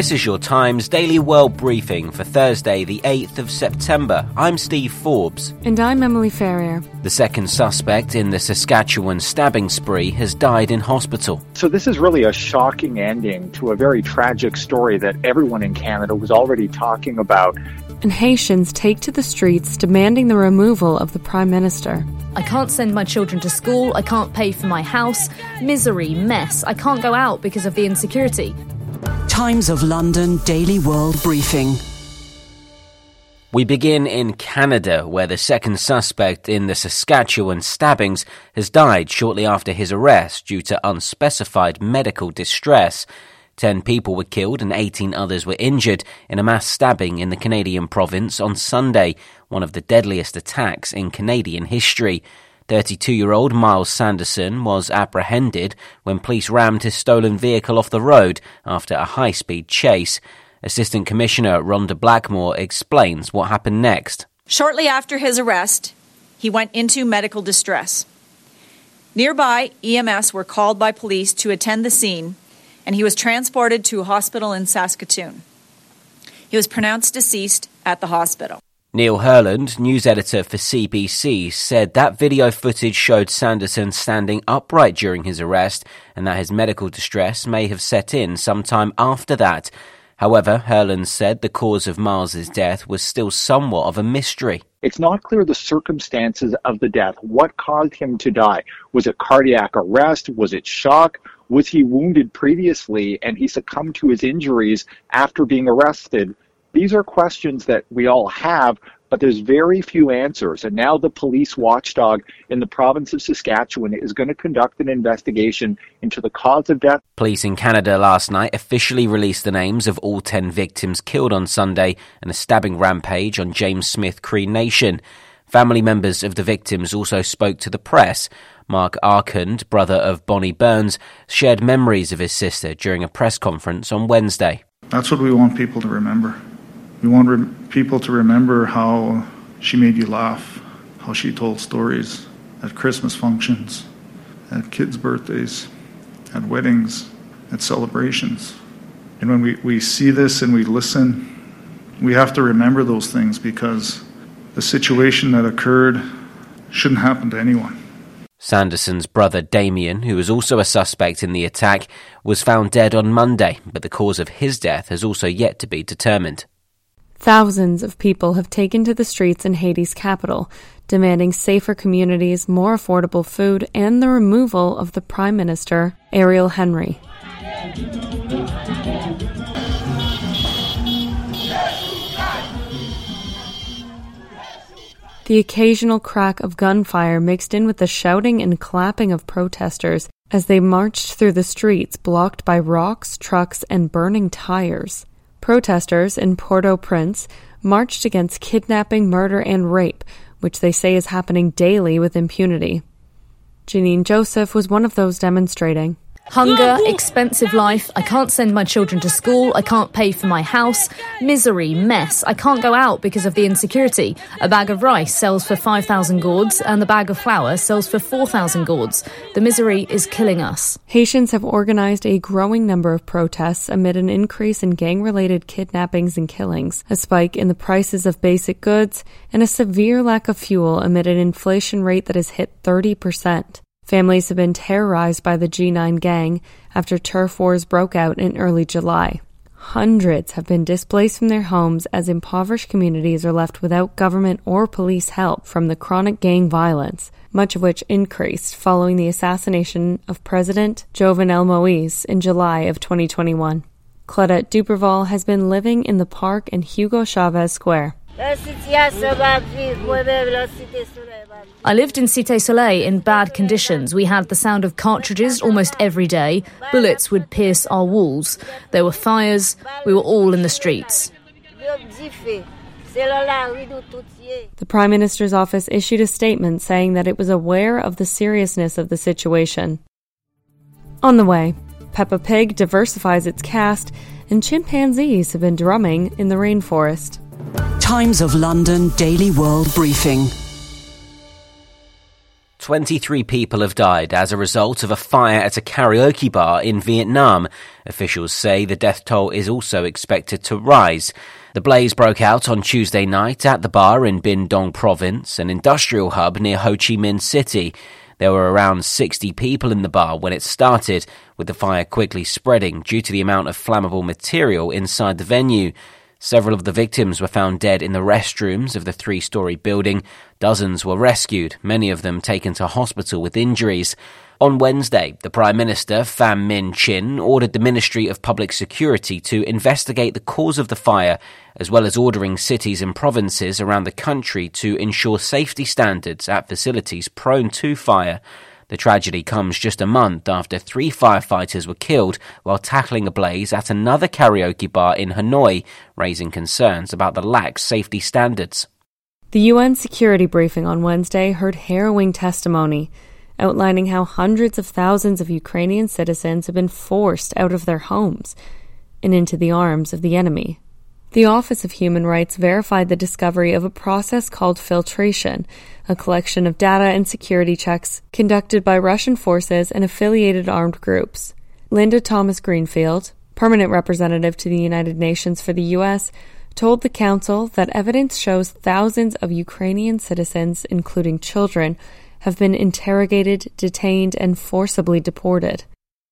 This is your Times Daily World Briefing for Thursday, the 8th of September. I'm Steve Forbes. And I'm Emily Ferrier. The second suspect in the Saskatchewan stabbing spree has died in hospital. So, this is really a shocking ending to a very tragic story that everyone in Canada was already talking about. And Haitians take to the streets demanding the removal of the Prime Minister. I can't send my children to school. I can't pay for my house. Misery, mess. I can't go out because of the insecurity. Times of London Daily World Briefing. We begin in Canada, where the second suspect in the Saskatchewan stabbings has died shortly after his arrest due to unspecified medical distress. Ten people were killed and 18 others were injured in a mass stabbing in the Canadian province on Sunday, one of the deadliest attacks in Canadian history. 32 year old Myles Sanderson was apprehended when police rammed his stolen vehicle off the road after a high speed chase. Assistant Commissioner Rhonda Blackmore explains what happened next. Shortly after his arrest, he went into medical distress. Nearby, EMS were called by police to attend the scene, and he was transported to a hospital in Saskatoon. He was pronounced deceased at the hospital. Neil Herland, news editor for CBC, said that video footage showed Sanderson standing upright during his arrest and that his medical distress may have set in sometime after that. However, Herland said the cause of Myles's death was still somewhat of a mystery. It's not clear the circumstances of the death. What caused him to die? Was it cardiac arrest? Was it shock? Was he wounded previously and he succumbed to his injuries after being arrested? These are questions that we all have, but there's very few answers. And now the police watchdog in the province of Saskatchewan is going to conduct an investigation into the cause of death. Police in Canada last night officially released the names of all 10 victims killed on Sunday in a stabbing rampage on James Smith Cree Nation. Family members of the victims also spoke to the press. Mark Arcand, brother of Bonnie Burns, shared memories of his sister during a press conference on Wednesday. That's what we want people to remember. We want people to remember how she made you laugh, how she told stories at Christmas functions, at kids' birthdays, at weddings, at celebrations. And when we, we see this and we listen, we have to remember those things because the situation that occurred shouldn't happen to anyone. Sanderson's brother Damien, who was also a suspect in the attack, was found dead on Monday, but the cause of his death has also yet to be determined. Thousands of people have taken to the streets in Haiti's capital, demanding safer communities, more affordable food, and the removal of the Prime Minister, Ariel Henry. The occasional crack of gunfire mixed in with the shouting and clapping of protesters as they marched through the streets blocked by rocks, trucks, and burning tires. Protesters in Port au Prince marched against kidnapping, murder, and rape, which they say is happening daily with impunity. Janine Joseph was one of those demonstrating. Hunger, expensive life, I can't send my children to school, I can't pay for my house, misery, mess, I can't go out because of the insecurity. A bag of rice sells for 5,000 gourds and the bag of flour sells for 4,000 gourds. The misery is killing us. Haitians have organized a growing number of protests amid an increase in gang related kidnappings and killings, a spike in the prices of basic goods, and a severe lack of fuel amid an inflation rate that has hit 30%. Families have been terrorized by the G9 gang after turf wars broke out in early July. Hundreds have been displaced from their homes as impoverished communities are left without government or police help from the chronic gang violence, much of which increased following the assassination of President Jovenel Moise in July of 2021. Claudette Duperval has been living in the park in Hugo Chavez Square. I lived in Cité Soleil in bad conditions. We had the sound of cartridges almost every day. Bullets would pierce our walls. There were fires. We were all in the streets. The Prime Minister's office issued a statement saying that it was aware of the seriousness of the situation. On the way, Peppa Pig diversifies its cast, and chimpanzees have been drumming in the rainforest. Times of London Daily World Briefing. 23 people have died as a result of a fire at a karaoke bar in Vietnam. Officials say the death toll is also expected to rise. The blaze broke out on Tuesday night at the bar in Binh Duong province, an industrial hub near Ho Chi Minh City. There were around 60 people in the bar when it started, with the fire quickly spreading due to the amount of flammable material inside the venue. Several of the victims were found dead in the restrooms of the three story building. Dozens were rescued, many of them taken to hospital with injuries. On Wednesday, the Prime Minister, Pham Minh Chinh, ordered the Ministry of Public Security to investigate the cause of the fire, as well as ordering cities and provinces around the country to ensure safety standards at facilities prone to fire. The tragedy comes just a month after three firefighters were killed while tackling a blaze at another karaoke bar in Hanoi, raising concerns about the lax safety standards. The UN security briefing on Wednesday heard harrowing testimony outlining how hundreds of thousands of Ukrainian citizens have been forced out of their homes and into the arms of the enemy. The Office of Human Rights verified the discovery of a process called filtration, a collection of data and security checks conducted by Russian forces and affiliated armed groups. Linda Thomas Greenfield, permanent representative to the United Nations for the U.S., told the Council that evidence shows thousands of Ukrainian citizens, including children, have been interrogated, detained, and forcibly deported.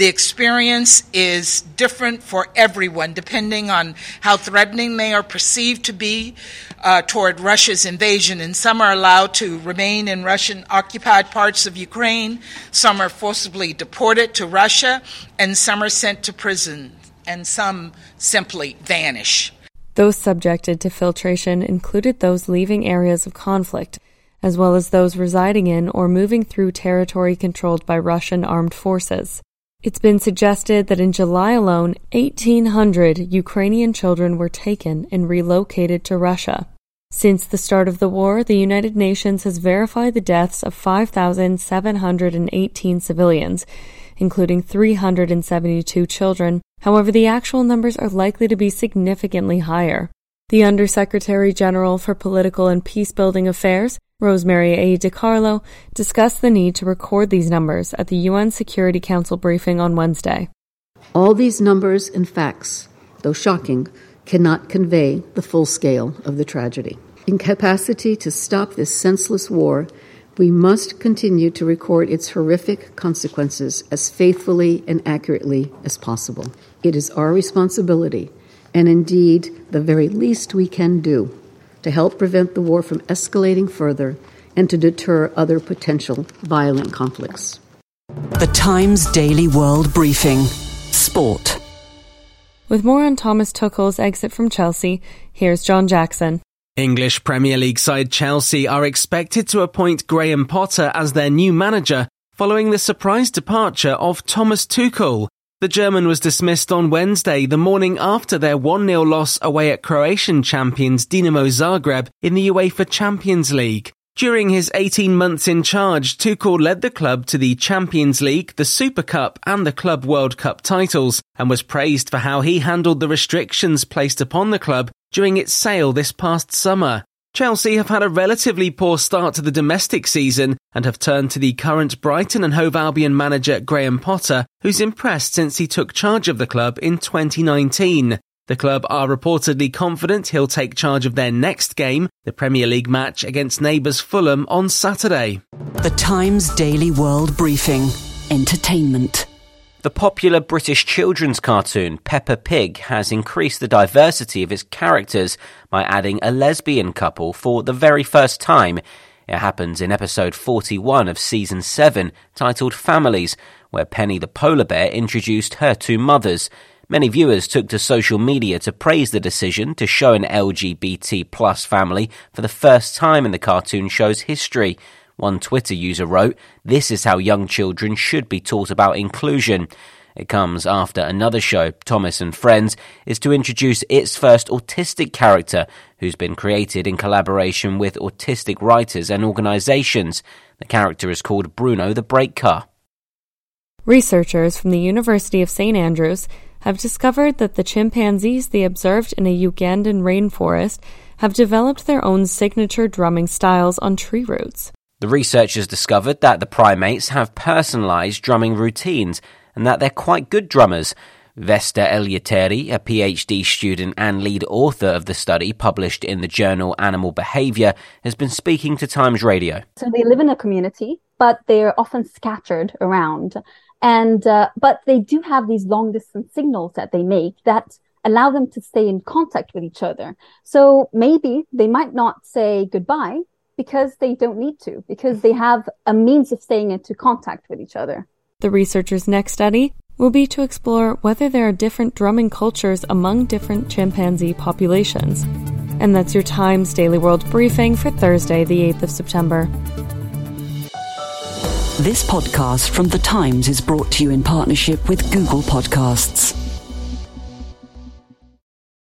The experience is different for everyone, depending on how threatening they are perceived to be uh, toward Russia's invasion. And some are allowed to remain in Russian occupied parts of Ukraine, some are forcibly deported to Russia, and some are sent to prison, and some simply vanish. Those subjected to filtration included those leaving areas of conflict, as well as those residing in or moving through territory controlled by Russian armed forces. It's been suggested that in July alone, 1,800 Ukrainian children were taken and relocated to Russia. Since the start of the war, the United Nations has verified the deaths of 5,718 civilians, including 372 children. However, the actual numbers are likely to be significantly higher. The Undersecretary General for Political and Peacebuilding Affairs Rosemary A. DiCarlo discussed the need to record these numbers at the UN Security Council briefing on Wednesday. All these numbers and facts, though shocking, cannot convey the full scale of the tragedy. Incapacity to stop this senseless war, we must continue to record its horrific consequences as faithfully and accurately as possible. It is our responsibility, and indeed the very least we can do, to help prevent the war from escalating further and to deter other potential violent conflicts. The Times Daily World Briefing Sport. With more on Thomas Tuchel's exit from Chelsea, here's John Jackson. English Premier League side Chelsea are expected to appoint Graham Potter as their new manager following the surprise departure of Thomas Tuchel. The German was dismissed on Wednesday, the morning after their 1-0 loss away at Croatian champions Dinamo Zagreb in the UEFA Champions League. During his 18 months in charge, Tuchel led the club to the Champions League, the Super Cup and the Club World Cup titles and was praised for how he handled the restrictions placed upon the club during its sale this past summer. Chelsea have had a relatively poor start to the domestic season and have turned to the current Brighton and Hove Albion manager Graham Potter, who's impressed since he took charge of the club in 2019. The club are reportedly confident he'll take charge of their next game, the Premier League match against neighbours Fulham on Saturday. The Times Daily World Briefing. Entertainment. The popular British children's cartoon Peppa Pig has increased the diversity of its characters by adding a lesbian couple for the very first time. It happens in episode 41 of season 7, titled Families, where Penny the polar bear introduced her two mothers. Many viewers took to social media to praise the decision to show an LGBT plus family for the first time in the cartoon show's history. One Twitter user wrote, This is how young children should be taught about inclusion. It comes after another show, Thomas and Friends, is to introduce its first autistic character, who's been created in collaboration with autistic writers and organizations. The character is called Bruno the Brake Car. Researchers from the University of St. Andrews have discovered that the chimpanzees they observed in a Ugandan rainforest have developed their own signature drumming styles on tree roots. The researchers discovered that the primates have personalized drumming routines and that they're quite good drummers. Vesta Eleuteri, a PhD student and lead author of the study published in the journal Animal Behavior, has been speaking to Times Radio. So they live in a community, but they're often scattered around and uh, but they do have these long distance signals that they make that allow them to stay in contact with each other so maybe they might not say goodbye because they don't need to because they have a means of staying into contact with each other. The researchers next study will be to explore whether there are different drumming cultures among different chimpanzee populations. And that's your times daily world briefing for thursday the 8th of september. This podcast from The Times is brought to you in partnership with Google Podcasts.